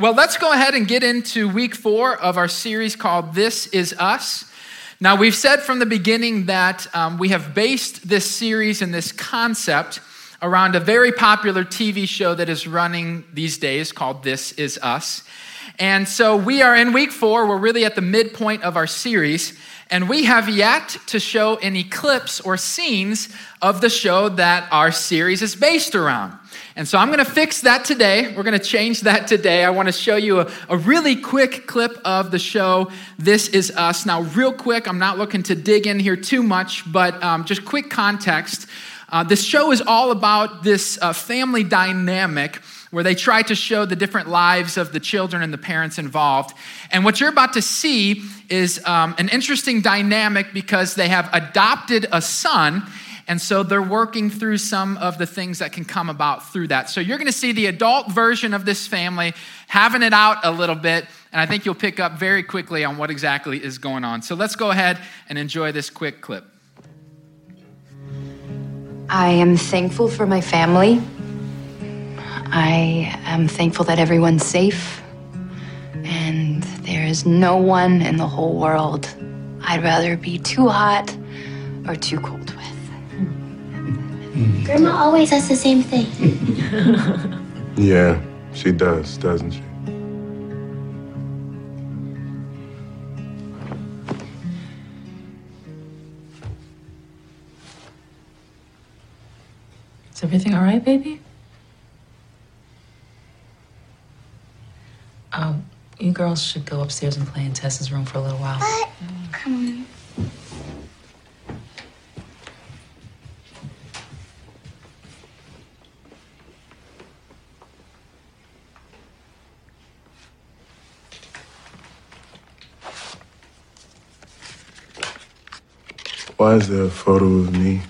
Well, let's go ahead and get into week four of our series called This Is Us. Now, we've said from the beginning that um, we have based this series and this concept around a very popular TV show that is running these days called This Is Us. And so we are in week four. We're really at the midpoint of our series. And we have yet to show any clips or scenes of the show that our series is based around. And so I'm going to fix that today. We're going to change that today. I want to show you a, a, really quick clip of the show, This Is Us. Now, real quick, I'm not looking to dig in here too much, but um, just quick context. Uh, this show is all about this uh, family dynamic where they try to show the different lives of the children and the parents involved. And what you're about to see is um, an interesting dynamic because they have adopted a son and so they're working through some of the things that can come about through that. So you're going to see the adult version of this family having it out a little bit. And I think you'll pick up very quickly on what exactly is going on. So let's go ahead and enjoy this quick clip. I am thankful for my family. I am thankful that everyone's safe. And there is no one in the whole world I'd rather be too hot or too cold. Grandma always says the same thing. yeah, she does, doesn't she? Is everything all right, baby? Um, you girls should go upstairs and play in Tessa's room for a little while. But, um, Why is there a photo of me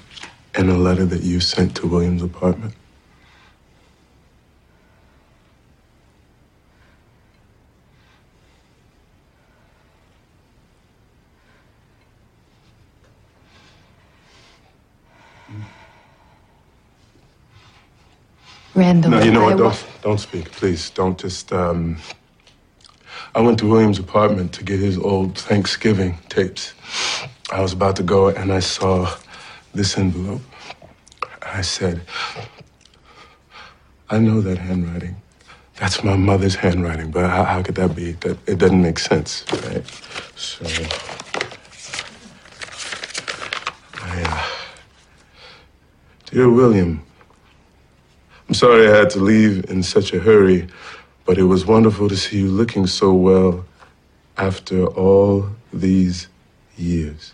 in a letter that you sent to William's apartment? Randall. No, you know what? Don't don't speak, please. Don't just. Um... I went to William's apartment to get his old Thanksgiving tapes. I was about to go and I saw this envelope. I said, I know that handwriting. That's my mother's handwriting, but how, how could that be? That it doesn't make sense, right? So, I, uh, dear William, I'm sorry I had to leave in such a hurry, but it was wonderful to see you looking so well after all these years.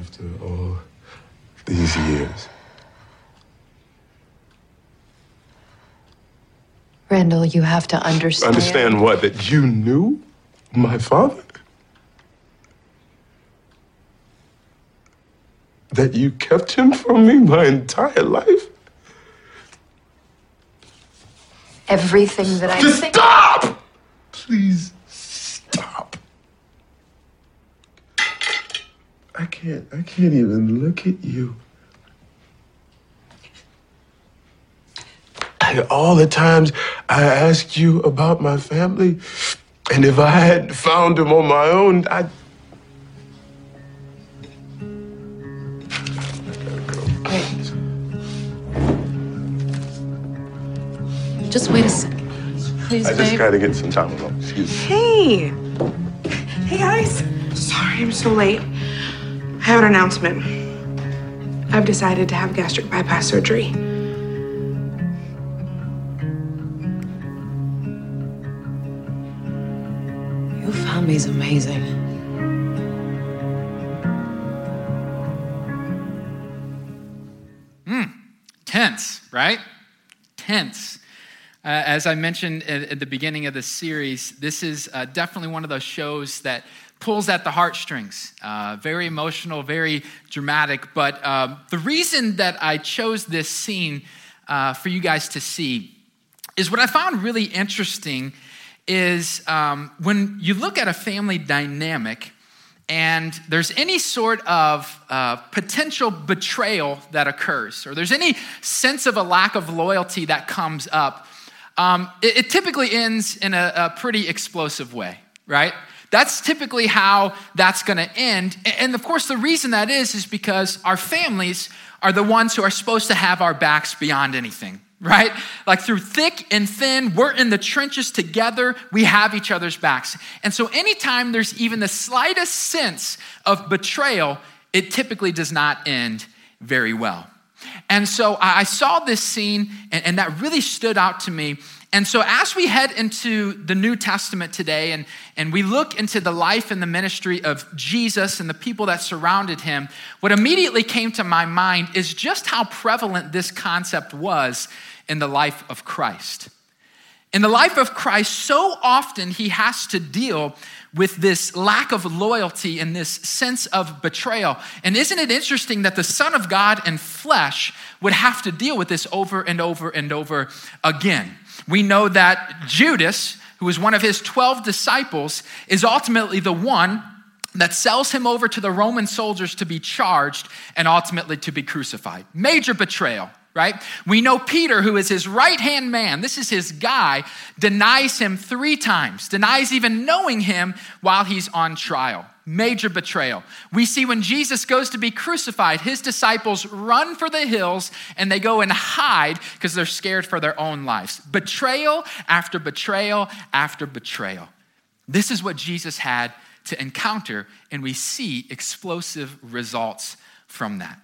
After all these years. Randall, you have to understand. Understand what? That you knew my father? That you kept him from me my entire life? Everything that I Just think. stop! Please I can't, I can't even look at you. I- all the times I asked you about my family, and if I had found them on my own, I. Just wait a second. Please, I just babe. gotta get some time alone. Excuse me. Hey! Hey, guys. Sorry I'm so late. I have an announcement. I've decided to have gastric bypass surgery. Your family's amazing. Hmm. Tense, right? Tense. Uh, as I mentioned at, at, the beginning of the series, this is uh, definitely one of those shows that pulls at the heartstrings. Uh, very emotional, very dramatic. But um, the reason that I chose this scene uh, for you guys to see is what I found really interesting is um, when you look at a family dynamic and there's any sort of uh, potential betrayal that occurs, or there's any sense of a lack of loyalty that comes up, um, it, it, typically ends in a, a pretty explosive way, right? That's typically how that's going to end. And of course, the reason that is, is because our families are the ones who are supposed to have our backs beyond anything, right? Like through thick and thin, we're in the trenches together, we have each other's backs. And so, anytime there's even the slightest sense of betrayal, it typically does not end very well. And so, I saw this scene, and, that really stood out to me. And so, as we head into the New Testament today and, and we look into the life and the ministry of Jesus and the people that surrounded him, what immediately came to my mind is just how prevalent this concept was in the life of Christ. In the life of Christ, so often he has to deal with this lack of loyalty and this sense of betrayal. And isn't it interesting that the Son of God in flesh would have to deal with this over and over and over again? We know that Judas, who is one of his 12 disciples, is ultimately the one that sells him over to the Roman soldiers to be charged and ultimately to be crucified. Major betrayal right? We know Peter, who is his right hand man, this is his guy, denies him three times, denies even knowing him while he's on trial. Major betrayal. We see when Jesus goes to be crucified, his disciples run for the hills and they go and hide because they're scared for their own lives. Betrayal after betrayal after betrayal. This is what Jesus had to encounter, and we see explosive results from that.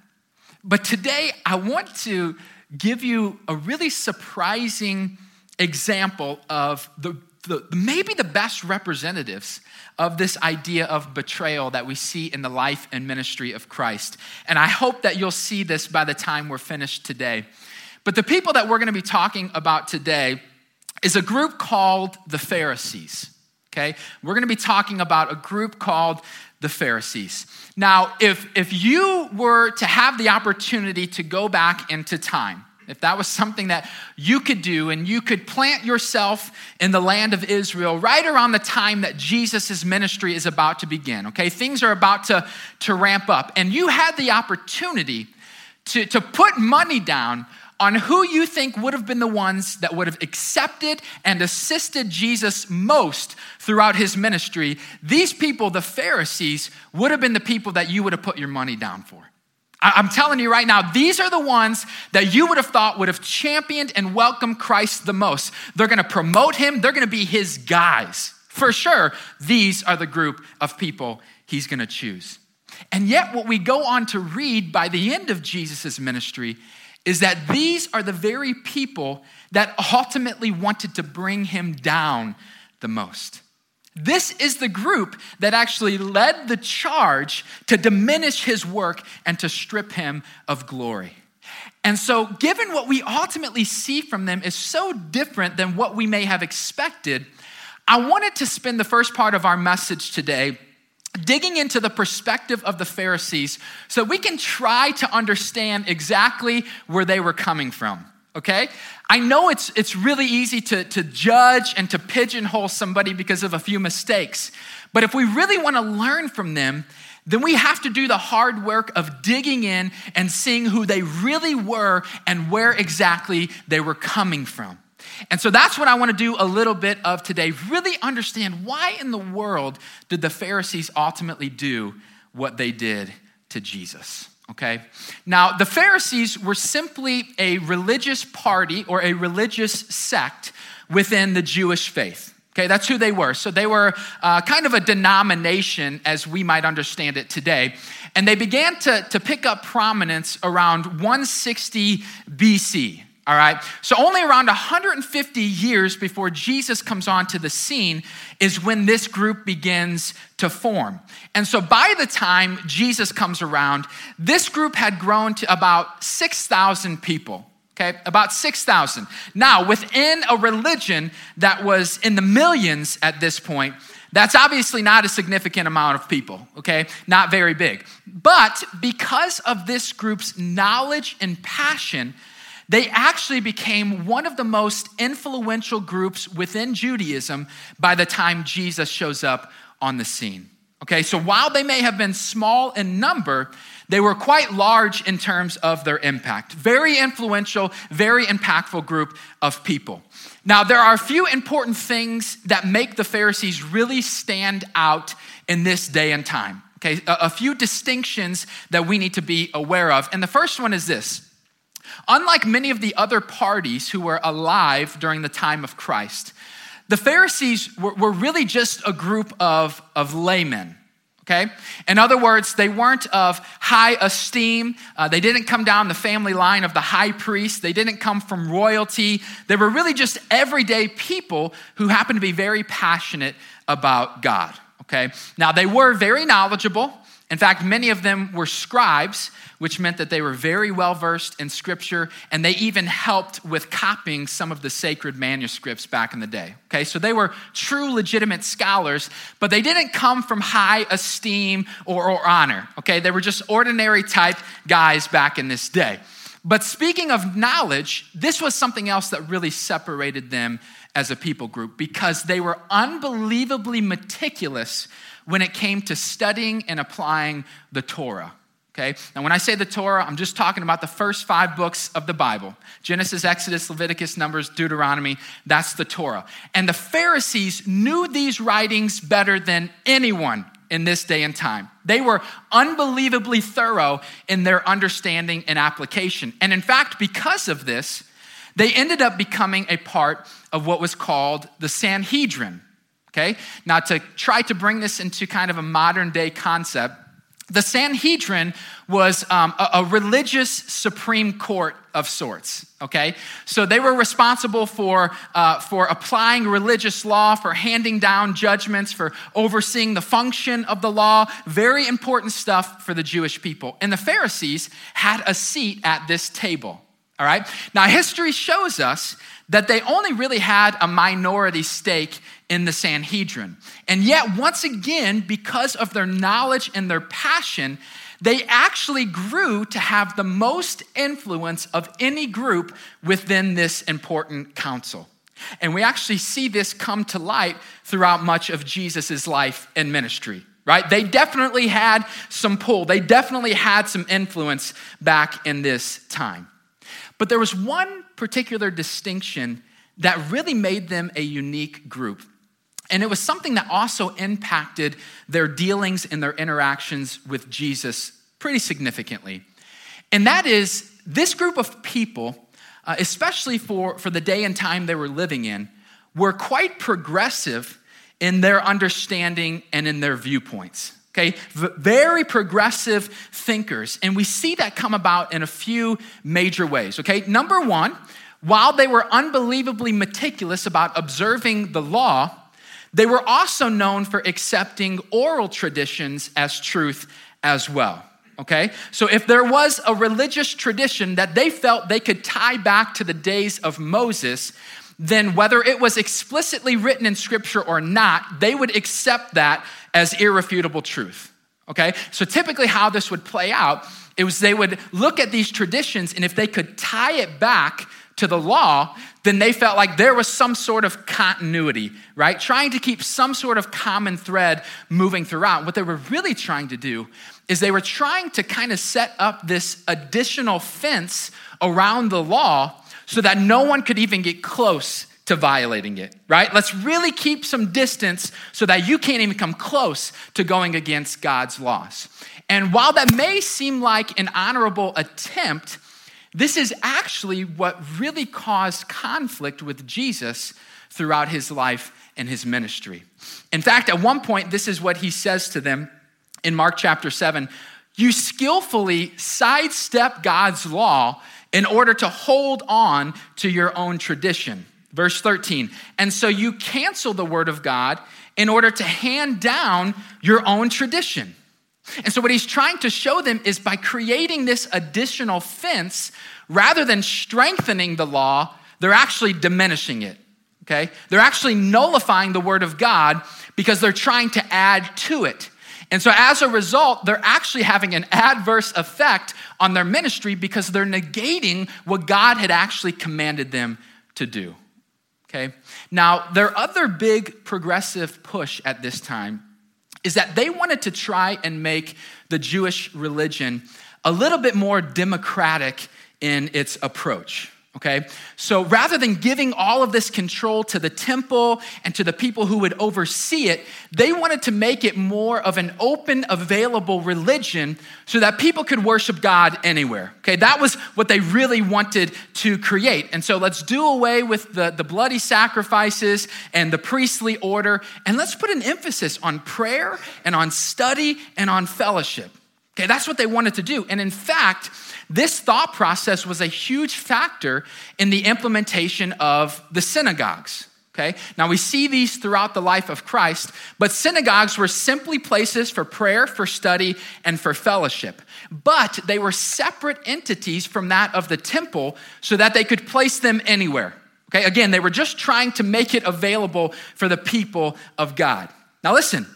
But today, I want to give you a really surprising example of the, the, maybe the best representatives of this idea of betrayal that we see in the life and ministry of Christ. And I hope that you'll see this by the time we're finished today. But the people that we're going to be talking about today is a group called the Pharisees. Okay? We're going to be talking about a group called the Pharisees. Now, if, if you were to have the opportunity to go back into time, if that was something that you could do and you could plant yourself in the land of Israel right around the time that Jesus' ministry is about to begin, okay? Things are about to, to ramp up. And you had the opportunity to, to put money down on who you think would have been the ones that would have accepted and assisted Jesus most throughout his ministry, these people, the Pharisees, would have been the people that you would have put your money down for. I'm telling you right now, these are the ones that you would have thought would have championed and welcomed Christ the most. They're gonna promote him, they're gonna be his guys. For sure, these are the group of people he's gonna choose. And yet, what we go on to read by the end of Jesus' ministry is that these are the very people that ultimately wanted to bring him down the most. This is the group that actually led the charge to diminish his work and to strip him of glory. And so, given what we ultimately see from them is so different than what we may have expected, I wanted to spend the first part of our message today digging into the perspective of the Pharisees so we can try to understand exactly where they were coming from. Okay? I know it's, it's really easy to, to judge and to pigeonhole somebody because of a few mistakes. But if we really want to learn from them, then we have to do the hard work of digging in and seeing who they really were and where exactly they were coming from. And so that's what I want to do a little bit of today. Really understand why in the world did the Pharisees ultimately do what they did to Jesus? Okay? Now, the Pharisees were simply a religious party or a religious sect within the Jewish faith. Okay, that's who they were. So they were uh, kind of a denomination as we might understand it today. And they began to, to pick up prominence around 160 BC. All right. So, only around 150 years before Jesus comes onto the scene is when this group begins to form. And so, by the time Jesus comes around, this group had grown to about 6,000 people. Okay, about 6,000. Now, within a religion that was in the millions at this point, that's obviously not a significant amount of people, okay? Not very big. But because of this group's knowledge and passion, they actually became one of the most influential groups within Judaism by the time Jesus shows up on the scene. Okay, so while they may have been small in number, they were quite large in terms of their impact. Very influential, very impactful group of people. Now, there are a few important things that make the Pharisees really stand out in this day and time. Okay, a, few distinctions that we need to be aware of. And the first one is this Unlike many of the other parties who were alive during the time of Christ, the Pharisees were, were really just a group of, of laymen. Okay? In other words, they weren't of high esteem. Uh, they didn't come down the family line of the high priest. They didn't come from royalty. They were really just everyday people who happened to be very passionate about God. Okay? Now, they were very knowledgeable. In fact, many of them were scribes, which meant that they were very well versed in scripture, and they even helped with copying some of the sacred manuscripts back in the day. Okay, so they were true, legitimate scholars, but they didn't come from high esteem or, or honor. Okay, they were just ordinary type guys back in this day. But speaking of knowledge, this was something else that really separated them as a people group because they were unbelievably meticulous when it came to studying and applying the Torah. Okay? Now, when I say the Torah, I'm just talking about the first five books of the Bible Genesis, Exodus, Leviticus, Numbers, Deuteronomy. That's the Torah. And the Pharisees knew these writings better than anyone in this day and time. They were unbelievably thorough in their understanding and application. And in fact, because of this, they ended up becoming a part of what was called the Sanhedrin. Okay? Now, to try to bring this into kind of a modern day concept, the Sanhedrin was um, a, a, religious supreme court of sorts, okay? So they were responsible for, uh, for applying religious law, for handing down judgments, for overseeing the function of the law. Very important stuff for the Jewish people. And the Pharisees had a seat at this table, all right? Now, history shows us that they only really had a minority stake in the Sanhedrin. And yet, once again, because of their knowledge and their passion, they actually grew to have the most influence of any group within this important council. And we actually see this come to light throughout much of Jesus' life and ministry, right? They definitely had some pull, they definitely had some influence back in this time. But there was one particular distinction that really made them a unique group. And it was something that also impacted their dealings and their interactions with Jesus pretty significantly. And that is this group of people, uh, especially for, for the day and time they were living in, were quite progressive in their understanding and in their viewpoints. Okay, very progressive thinkers. And we see that come about in a few major ways. Okay, number one, while they were unbelievably meticulous about observing the law, they were also known for accepting oral traditions as truth as well. Okay? So if there was a religious tradition that they felt they could tie back to the days of Moses, then whether it was explicitly written in scripture or not, they would accept that as irrefutable truth. Okay? So typically, how this would play out, it was they would look at these traditions, and if they could tie it back to the law, then they felt like there was some sort of continuity, right? Trying to keep some sort of common thread moving throughout. What they were really trying to do is they were trying to kind of set up this additional fence around the law so that no one could even get close to violating it, right? Let's really keep some distance so that you can't even come close to going against God's laws. And while that may seem like an honorable attempt, this is actually what really caused conflict with Jesus throughout his life and his ministry. In fact, at one point, this is what he says to them in Mark chapter 7 You skillfully sidestep God's law in order to hold on to your own tradition. Verse 13, and so you cancel the word of God in order to hand down your own tradition. And so, what he's trying to show them is by creating this additional fence, rather than strengthening the law, they're actually diminishing it. Okay? They're actually nullifying the word of God because they're trying to add to it. And so, as a result, they're actually having an adverse effect on their ministry because they're negating what God had actually commanded them to do. Okay? Now, their other big progressive push at this time is that they wanted to try and make the Jewish religion a little bit more democratic in its approach. Okay? So rather than giving all of this control to the temple and to the people who would oversee it, they wanted to make it more of an open, available religion so that people could worship God anywhere. Okay? That was what they really wanted to create. And so let's do away with the, the bloody sacrifices and the priestly order, and let's put an emphasis on prayer and on study and on fellowship. Okay, that's what they wanted to do. And in fact, this thought process was a huge factor in the implementation of the synagogues. Okay? Now we see these throughout the life of Christ, but synagogues were simply places for prayer, for study, and for fellowship. But they were separate entities from that of the temple so that they could place them anywhere. Okay? Again, they were just trying to make it available for the people of God. Now listen,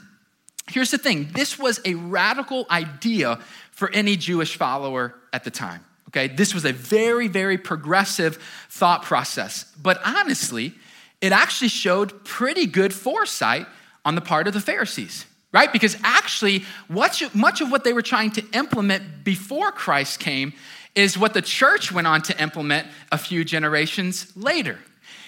here's the thing this was a radical idea for any Jewish follower at the time. Okay, this was a very, very progressive thought process. But honestly, it actually showed pretty good foresight on the part of the Pharisees, right? Because actually, much of what they were trying to implement before Christ came is what the church went on to implement a few generations later.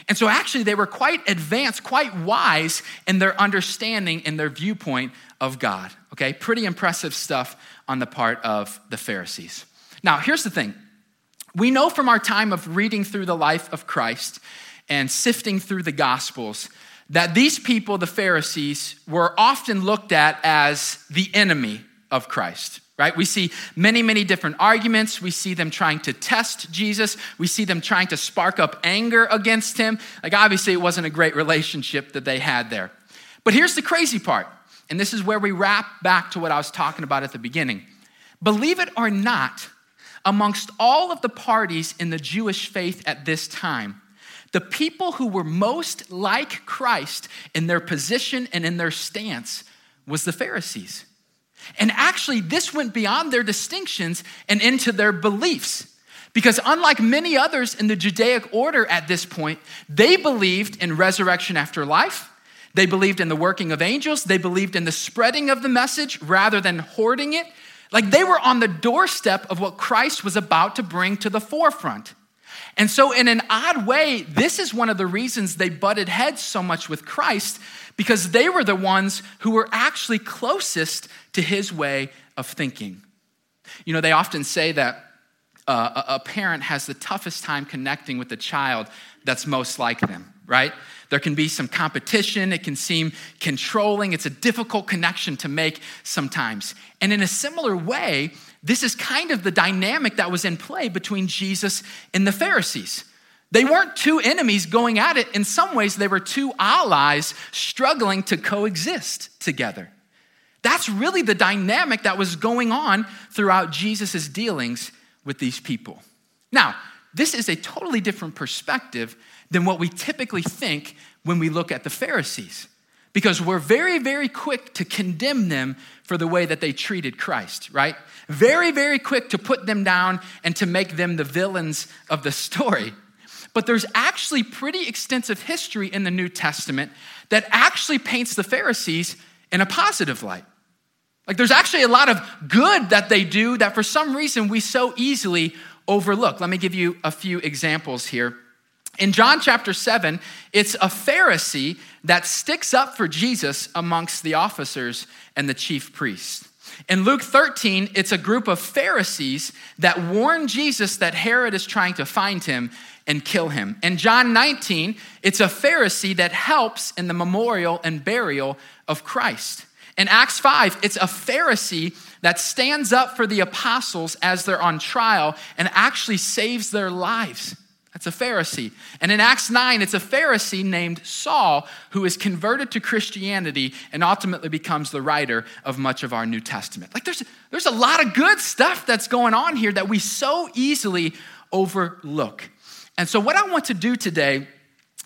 And so, actually, they were quite advanced, quite wise in their understanding and their viewpoint of God. Okay, pretty impressive stuff on the part of the Pharisees. Now, here's the thing we know from our time of reading through the life of Christ and sifting through the Gospels that these people, the Pharisees, were often looked at as the enemy of Christ right? We see many, many different arguments. We see them trying to test Jesus. We see them trying to spark up anger against him. Like, obviously, it wasn't a great relationship that they had there. But here's the crazy part, and this is where we wrap back to what I was talking about at the beginning. Believe it or not, amongst all of the parties in the Jewish faith at this time, the people who were most like Christ in their position and in their stance was the Pharisees. And actually, this went beyond their distinctions and into their beliefs. Because unlike many others in the Judaic order at this point, they believed in resurrection after life. They believed in the working of angels. They believed in the spreading of the message rather than hoarding it. Like they were on the doorstep of what Christ was about to bring to the forefront. And so, in an odd way, this is one of the reasons they butted heads so much with Christ because they were the ones who were actually closest to his way of thinking. You know, they often say that uh, a parent has the toughest time connecting with the child that's most like them, right? There can be some competition, it can seem controlling, it's a difficult connection to make sometimes. And in a similar way, this is kind of the dynamic that was in play between Jesus and the Pharisees. They weren't two enemies going at it. In some ways, they were two allies struggling to coexist together. That's really the dynamic that was going on throughout Jesus' dealings with these people. Now, this is a totally different perspective than what we typically think when we look at the Pharisees, because we're very, very quick to condemn them for the way that they treated Christ, right? Very, very quick to put them down and to make them the villains of the story. But there's actually pretty extensive history in the New Testament that actually paints the Pharisees in a positive light. Like there's actually a lot of good that they do that for some reason we so easily overlook. Let me give you a few examples here. In John chapter 7, it's a Pharisee that sticks up for Jesus amongst the officers and the chief priests. In Luke 13, it's a group of Pharisees that warn Jesus that Herod is trying to find him and kill him. In John 19, it's a Pharisee that helps in the memorial and burial of Christ. In Acts 5, it's a Pharisee that stands up for the apostles as they're on trial and actually saves their lives. That's a Pharisee. And in Acts 9, it's a Pharisee named Saul who is converted to Christianity and ultimately becomes the writer of much of our New Testament. Like there's, there's a lot of good stuff that's going on here that we so easily overlook. And so, what I want to do today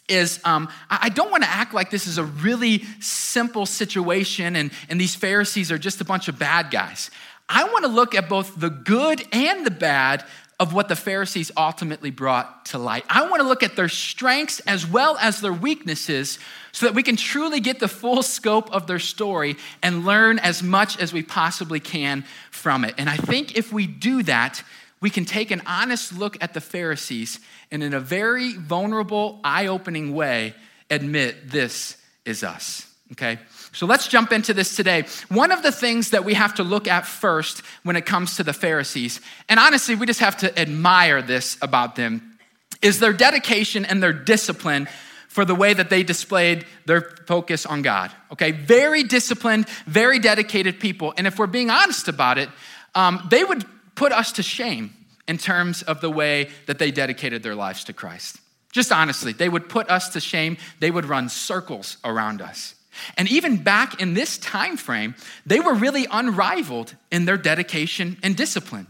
is um, I don't want to act like this is a really simple situation and, and these Pharisees are just a bunch of bad guys. I want to look at both the good and the bad of what the Pharisees ultimately brought to light. I want to look at their strengths as well as their weaknesses so that we can truly get the full scope of their story and learn as much as we possibly can from it. And I think if we do that, we can take an honest look at the Pharisees and, in a very vulnerable, eye opening way, admit this is us. Okay? So let's jump into this today. One of the things that we have to look at first when it comes to the Pharisees, and honestly, we just have to admire this about them, is their dedication and their discipline for the way that they displayed their focus on God. Okay, very disciplined, very dedicated people. And if we're being honest about it, um, they would put us to shame in terms of the way that they dedicated their lives to Christ. Just honestly, they would put us to shame. They would run circles around us. And even back in this time frame, they were really unrivaled in their dedication and discipline.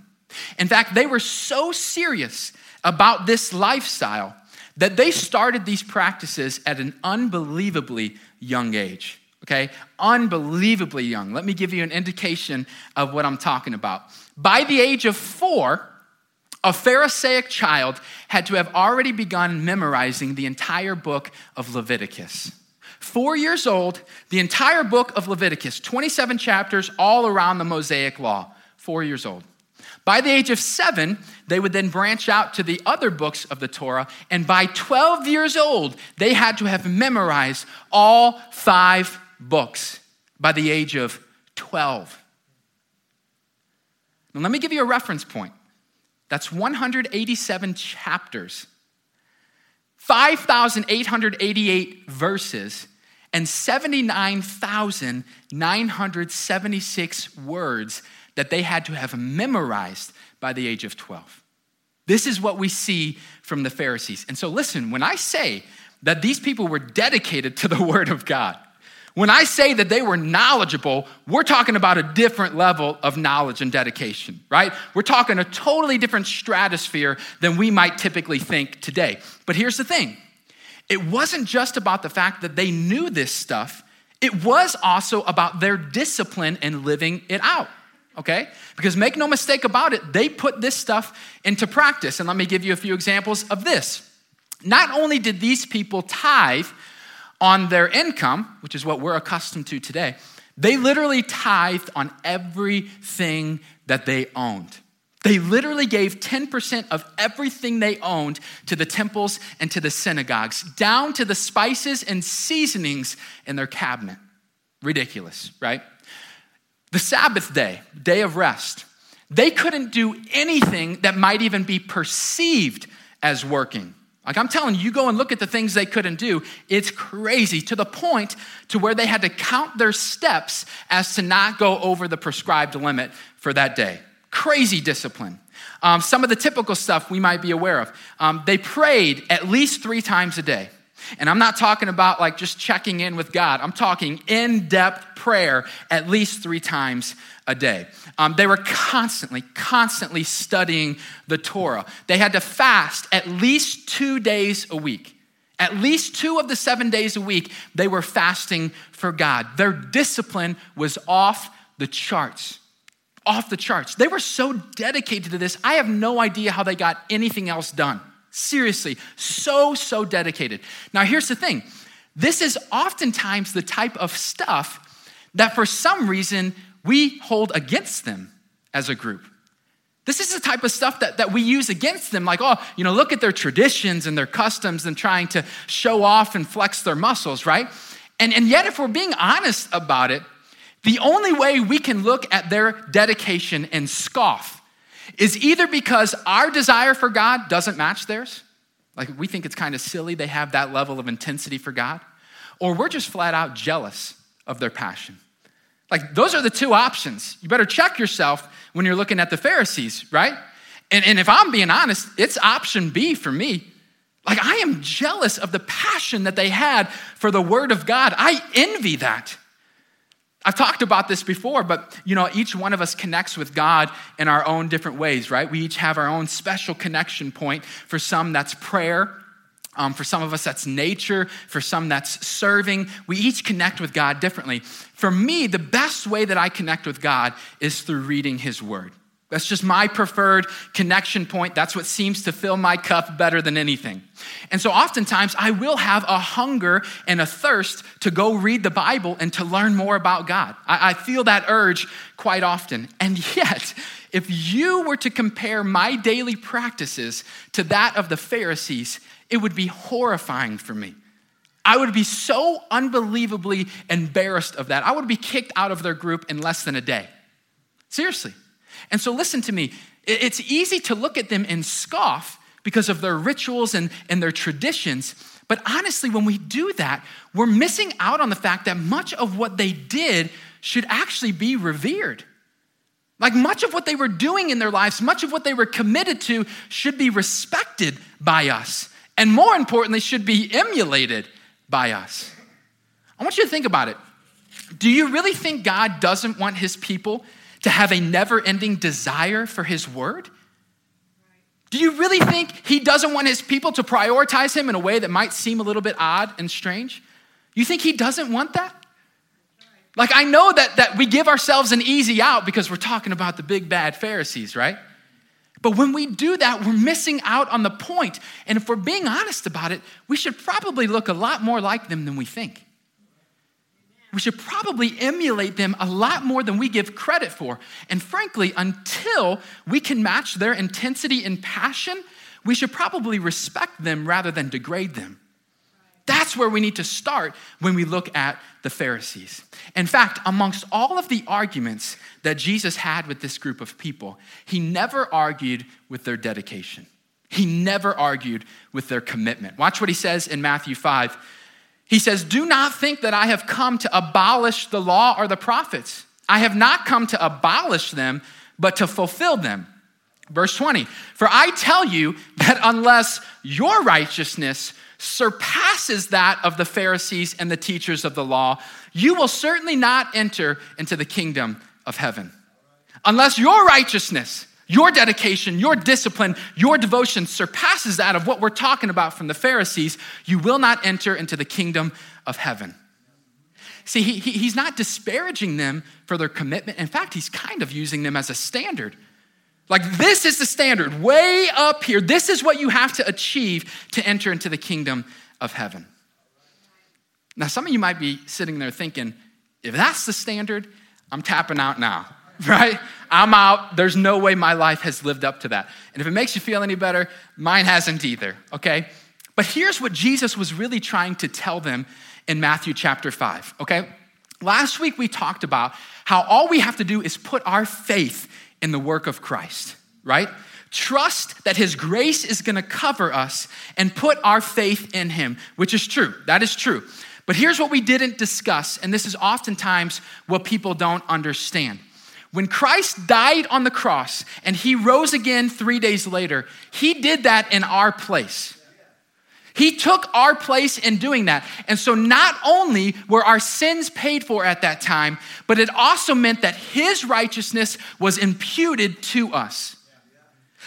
In fact, they were so serious about this lifestyle that they started these practices at an unbelievably young age. Okay? Unbelievably young. Let me give you an indication of what I'm talking about. By the age of four, a Pharisaic child had to have already begun memorizing the entire book of Leviticus four years old, the entire book of Leviticus, 27 chapters all around the Mosaic law, four years old. By the age of seven, they would then branch out to the other books of the Torah, and by 12 years old, they had to have memorized all five books by the age of 12. Now, let me give you a reference point. That's 187 chapters, 5,888 verses, and 79,976 words that they had to have memorized by the age of 12. This is what we see from the Pharisees. And so, listen, when I say that these people were dedicated to the Word of God, when I say that they were knowledgeable, we're talking about a different level of knowledge and dedication, right? We're talking a totally different stratosphere than we might typically think today. But here's the thing it wasn't just about the fact that they knew this stuff, it was also about their discipline in living it out. Okay? Because make no mistake about it, they put this stuff into practice. And let me give you a few examples of this. Not only did these people tithe on their income, which is what we're accustomed to today, they literally tithed on everything that they owned. They literally gave 10% of everything they owned to the temples and to the synagogues, down to the spices and seasonings in their cabinet. Ridiculous, right? The Sabbath day, day of rest, they couldn't do anything that might even be perceived as working. Like I'm telling you, you go and look at the things they couldn't do. It's crazy to the point to where they had to count their steps as to not go over the prescribed limit for that day. Crazy discipline. Um, some of the typical stuff we might be aware of. Um, they prayed at least three times a day. And I'm not talking about like just checking in with God. I'm talking in depth prayer at least three times a day. Um, they were constantly, constantly studying the Torah. They had to fast at least two days a week. At least two of the seven days a week, they were fasting for God. Their discipline was off the charts off the charts. They were so dedicated to this. I have no idea how they got anything else done. Seriously, so, so dedicated. Now, here's the thing this is oftentimes the type of stuff that for some reason we hold against them as a group. This is the type of stuff that, that we use against them, like, oh, you know, look at their traditions and their customs and trying to show off and flex their muscles, right? And, and yet, if we're being honest about it, the only way we can look at their dedication and scoff is either because our desire for God doesn't match theirs, like we think it's kind of silly they have that level of intensity for God, or we're just flat out jealous of their passion. Like, those are the two options. You better check yourself when you're looking at the Pharisees, right? And, and if I'm being honest, it's option B for me. Like, I am jealous of the passion that they had for the Word of God. I envy that. I've talked about this before, but you know, each one of us connects with God in our own different ways, right? We each have our own special connection point. For some, that's prayer. Um, for some of us, that's nature. For some, that's serving. We each connect with God differently. For me, the best way that I connect with God is through reading His Word. That's just my preferred connection point. That's what seems to fill my cup better than anything. And so oftentimes I will have a hunger and a thirst to go read the Bible and to learn more about God. I, I feel that urge quite often. And yet, if you were to compare my daily practices to that of the Pharisees, it would be horrifying for me. I would be so unbelievably embarrassed of that. I would be kicked out of their group in less than a day. Seriously. And so, listen to me. It's easy to look at them and scoff because of their rituals and, and their traditions. But honestly, when we do that, we're missing out on the fact that much of what they did should actually be revered. Like much of what they were doing in their lives, much of what they were committed to should be respected by us. And more importantly, should be emulated by us. I want you to think about it. Do you really think God doesn't want his people to have a never ending desire for His Word? Do you really think He doesn't want His people to prioritize Him in a way that might seem a little bit odd and strange? You think He doesn't want that? Like, I know that, that we give ourselves an easy out because we're talking about the big bad Pharisees, right? But when we do that, we're missing out on the point. And if we're being honest about it, we should probably look a lot more like them than we think we should probably emulate them a lot more than we give credit for. And frankly, until we can match their intensity and passion, we should probably respect them rather than degrade them. That's where we need to start when we look at the Pharisees. In fact, amongst all of the arguments that Jesus had with this group of people, he never argued with their dedication. He never argued with their commitment. Watch what he says in Matthew 5, he says, Do not think that I have come to abolish the law or the prophets. I have not come to abolish them, but to fulfill them. Verse 20, for I tell you that unless your righteousness surpasses that of the Pharisees and the teachers of the law, you will certainly not enter into the kingdom of heaven. Unless your righteousness your dedication, your discipline, your devotion surpasses that of what we're talking about from the Pharisees. You will not enter into the kingdom of heaven. See, he, he, he's not disparaging them for their commitment. In fact, he's kind of using them as a standard. Like, this is the standard, way up here. This is what you have to achieve to enter into the kingdom of heaven. Now, some of you might be sitting there thinking, if that's the standard, I'm tapping out now. right? I'm out. There's no way my life has lived up to that. And if it makes you feel any better, mine hasn't either, okay? But here's what Jesus was really trying to tell them in Matthew chapter 5, okay? Last week we talked about how all we have to do is put our faith in the work of Christ, right? Trust that His grace is gonna cover us and put our faith in Him, which is true. That is true. But here's what we didn't discuss, and this is oftentimes what people don't understand. When Christ died on the cross and he rose again three days later, he did that in our place. He took our place in doing that. And so not only were our sins paid for at that time, but it also meant that his righteousness was imputed to us.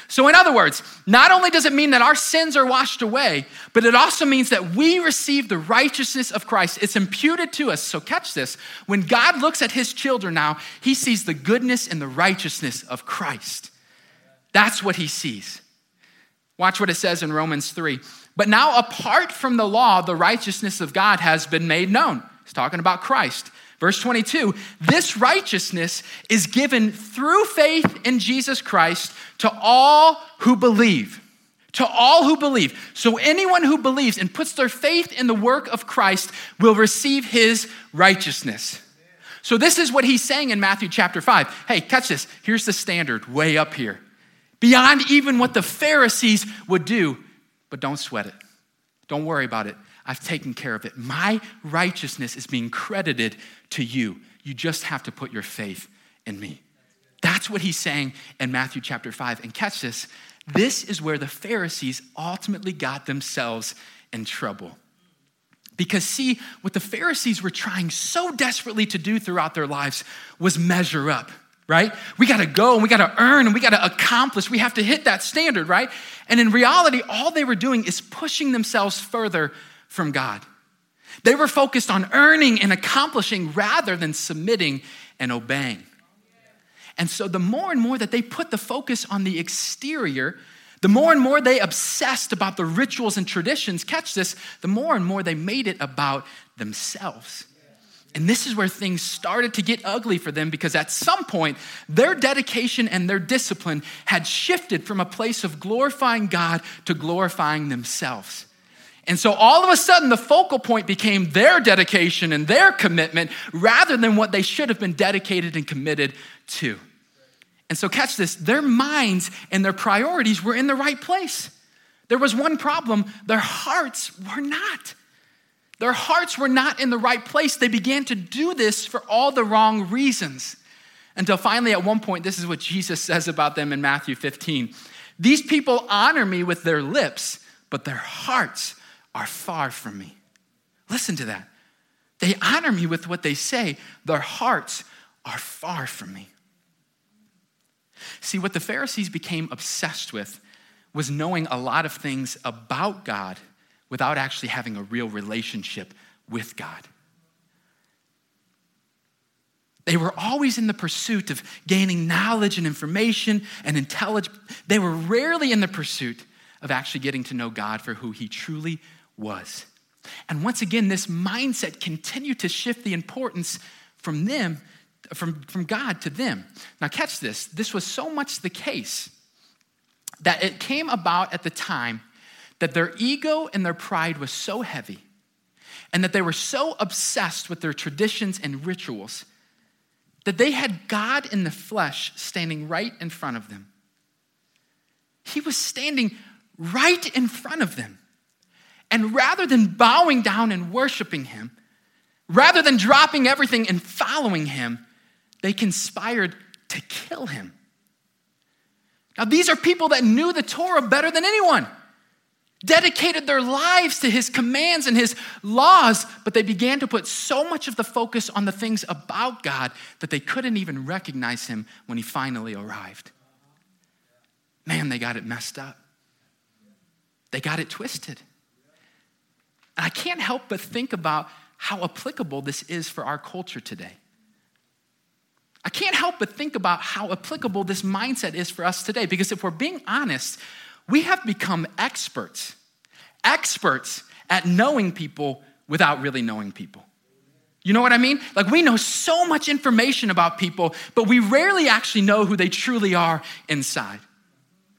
So, in other words, not only does it mean that our sins are washed away, but it also means that we receive the righteousness of Christ. It's imputed to us. So, catch this. When God looks at his children now, he sees the goodness and the righteousness of Christ. That's what he sees. Watch what it says in Romans 3. But now, apart from the law, the righteousness of God has been made known. He's talking about Christ Verse 22 this righteousness is given through faith in Jesus Christ to all who believe. To all who believe. So, anyone who believes and puts their faith in the work of Christ will receive his righteousness. So, this is what he's saying in Matthew chapter 5. Hey, catch this. Here's the standard way up here. Beyond even what the Pharisees would do, but don't sweat it. Don't worry about it. I've taken care of it. My righteousness is being credited to you. You just have to put your faith in me. That's what he's saying in Matthew chapter 5. And catch this this is where the Pharisees ultimately got themselves in trouble. Because, see, what the Pharisees were trying so desperately to do throughout their lives was measure up, right? We gotta go and we gotta earn and we gotta accomplish. We have to hit that standard, right? And in reality, all they were doing is pushing themselves further from God. They were focused on earning and accomplishing rather than submitting and obeying. And so the more and more that they put the focus on the exterior, the more and more they obsessed about the rituals and traditions, catch this, the more and more they made it about themselves. And this is where things started to get ugly for them because at some point, their dedication and their discipline had shifted from a place of glorifying God to glorifying themselves. And so all of a sudden, the focal point became their dedication and their commitment rather than what they should have been dedicated and committed to. And so, catch this their minds and their priorities were in the right place. There was one problem their hearts were not. Their hearts were not in the right place. They began to do this for all the wrong reasons. Until finally, at one point, this is what Jesus says about them in Matthew 15 These people honor me with their lips, but their hearts are far from me. Listen to that. They honor me with what they say, their hearts are far from me. See, what the Pharisees became obsessed with was knowing a lot of things about God without actually having a real relationship with God. They were always in the pursuit of gaining knowledge and information and intelligence. They were rarely in the pursuit of actually getting to know God for who He truly was. And once again, this mindset continued to shift the importance from them, from, from God to them. Now, catch this. This was so much the case that it came about at the time that their ego and their pride was so heavy and that they were so obsessed with their traditions and rituals that they had God in the flesh standing right in front of them. He was standing right in front of them. And rather than bowing down and worshiping him, rather than dropping everything and following him, they conspired to kill him. Now, these are people that knew the Torah better than anyone dedicated their lives to his commands and his laws, but they began to put so much of the focus on the things about God that they couldn't even recognize him when he finally arrived. Man, they got it messed up. They got it twisted. And I can't help but think about how applicable this is for our culture today. I can't help but think about how applicable this mindset is for us today because if we're being honest, we have become experts, experts at knowing people without really knowing people. You know what I mean? Like we know so much information about people, but we rarely actually know who they truly are inside.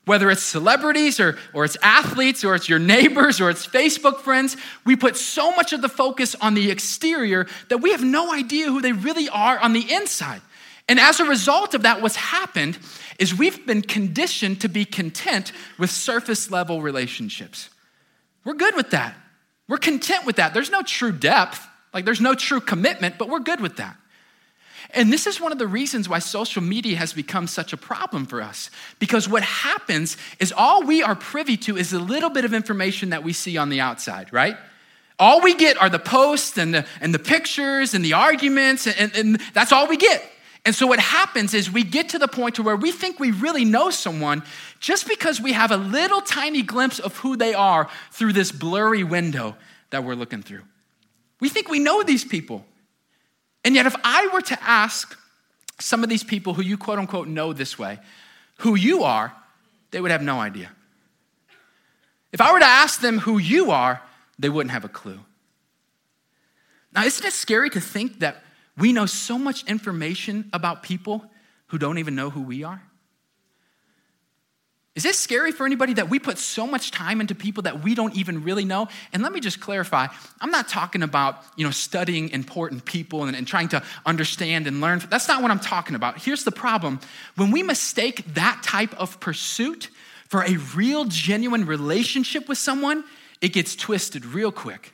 Whether it's celebrities or, or it's athletes or it's your neighbors or it's Facebook friends, we put so much of the focus on the exterior that we have no idea who they really are on the inside. And as a result of that, what's happened is we've been conditioned to be content with surface level relationships. We're good with that. We're content with that. There's no true depth, like there's no true commitment, but we're good with that. And this is one of the reasons why social media has become such a problem for us. Because what happens is all we are privy to is a little bit of information that we see on the outside, right? All we get are the posts and the, and the pictures and the arguments, and, and that's all we get. And so what happens is we get to the point to where we think we really know someone just because we have a little tiny glimpse of who they are through this blurry window that we're looking through. We think we know these people. And yet if I were to ask some of these people who you quote unquote know this way, who you are, they would have no idea. If I were to ask them who you are, they wouldn't have a clue. Now, isn't it scary to think that we know so much information about people who don't even know who we are. Is this scary for anybody that we put so much time into people that we don't even really know? And let me just clarify I'm not talking about you know, studying important people and, and trying to understand and learn. That's not what I'm talking about. Here's the problem when we mistake that type of pursuit for a real, genuine relationship with someone, it gets twisted real quick.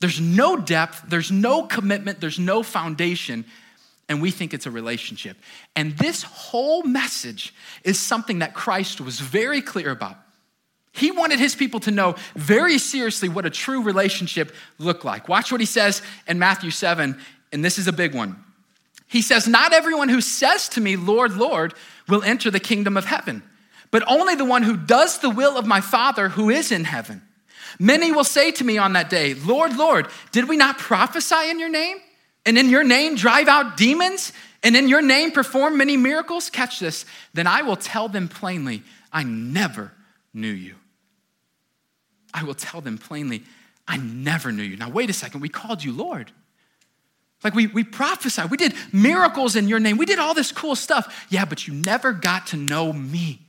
There's no depth, there's no commitment, there's no foundation, and we think it's a relationship. And this whole message is something that Christ was very clear about. He wanted his people to know very seriously what a true relationship looked like. Watch what he says in Matthew 7, and this is a big one. He says, Not everyone who says to me, Lord, Lord, will enter the kingdom of heaven, but only the one who does the will of my Father who is in heaven. Many will say to me on that day, Lord, Lord, did we not prophesy in your name? And in your name drive out demons? and in your name perform many miracles, catch this, then I will tell them plainly, I never knew you. I will tell them plainly, I never knew you. Now, wait a second, we called you Lord. Like we, we prophesied, we did miracles in your name, we did all this cool stuff. Yeah, but you never got to know me.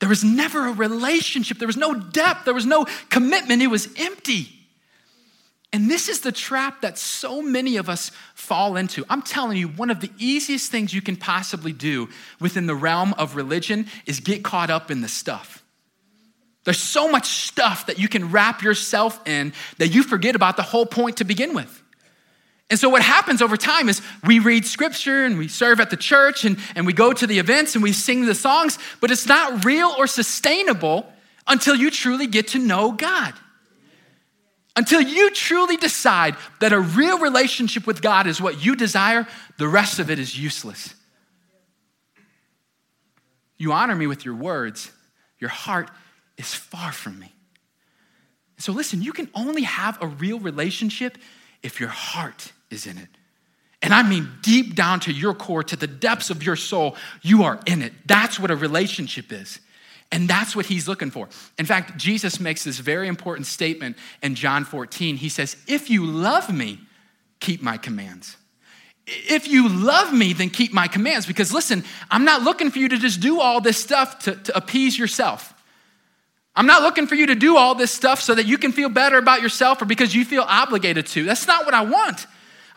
There was never a relationship, there was no depth, there was no commitment, it was empty. And this is the trap that so many of us fall into. I'm telling you, one of the easiest things you can possibly do within the realm of religion is get caught up in the stuff. There's so much stuff that you can wrap yourself in that you forget about the whole point to begin with. And so, what happens over time is we read scripture and we serve at the church and, and we go to the events and we sing the songs, but it's not real or sustainable until you truly get to know God. Until you truly decide that a real relationship with God is what you desire, the rest of it is useless. You honor me with your words, your heart is far from me. So, listen, you can only have a real relationship if your heart is in it. And I mean deep down to your core, to the depths of your soul, you are in it. That's what a relationship is. And that's what he's looking for. In fact, Jesus makes this very important statement in John 14. He says, If you love me, keep my commands. If you love me, then keep my commands. Because listen, I'm not looking for you to just do all this stuff to, to appease yourself. I'm not looking for you to do all this stuff so that you can feel better about yourself or because you feel obligated to. That's not what I want.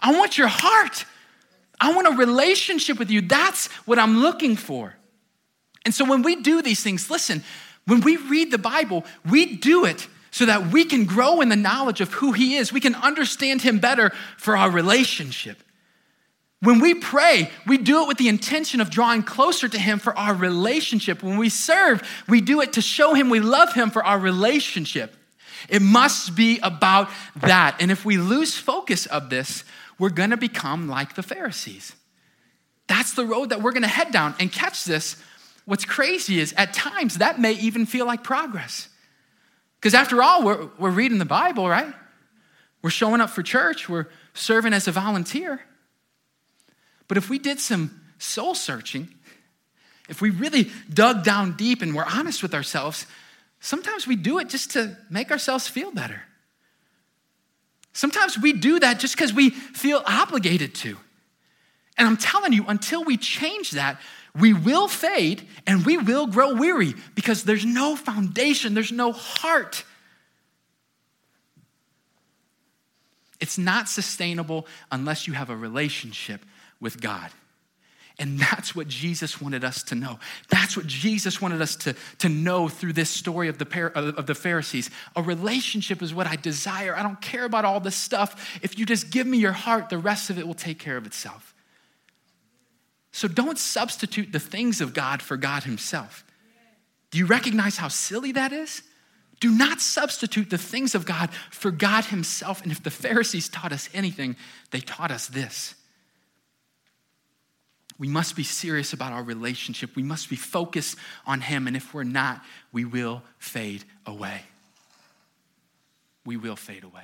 I want your heart. I want a relationship with you. That's what I'm looking for. And so when we do these things, listen, when we read the Bible, we do it so that we can grow in the knowledge of who He is. We can understand Him better for our relationship. When we pray, we do it with the intention of drawing closer to Him for our relationship. When we serve, we do it to show Him we love Him for our relationship. It must be about that. And if we lose focus of this, we're to become like the Pharisees. That's the road that we're to head down. And catch this what's crazy is at times that may even feel like progress. Because after all, we're, we're reading the Bible, right? We're showing up for church, we're serving as a volunteer. But if we did some soul searching, if we really dug down deep and were honest with ourselves, sometimes we do it just to make ourselves feel better. Sometimes we do that just because we feel obligated to. And I'm telling you, until we change that, we will fade and we will grow weary because there's no foundation, there's no heart. It's not sustainable unless you have a relationship with God. And that's what Jesus wanted us to know. That's what Jesus wanted us to, to know through this story of the, of the Pharisees. A relationship is what I desire. I don't care about all this stuff. If you just give me your heart, the rest of it will take care of itself. So don't substitute the things of God for God Himself. Do you recognize how silly that is? Do not substitute the things of God for God Himself. And if the Pharisees taught us anything, they taught us this we must be serious about our relationship. We must be focused on Him. And if we're not, we will fade away. We will fade away.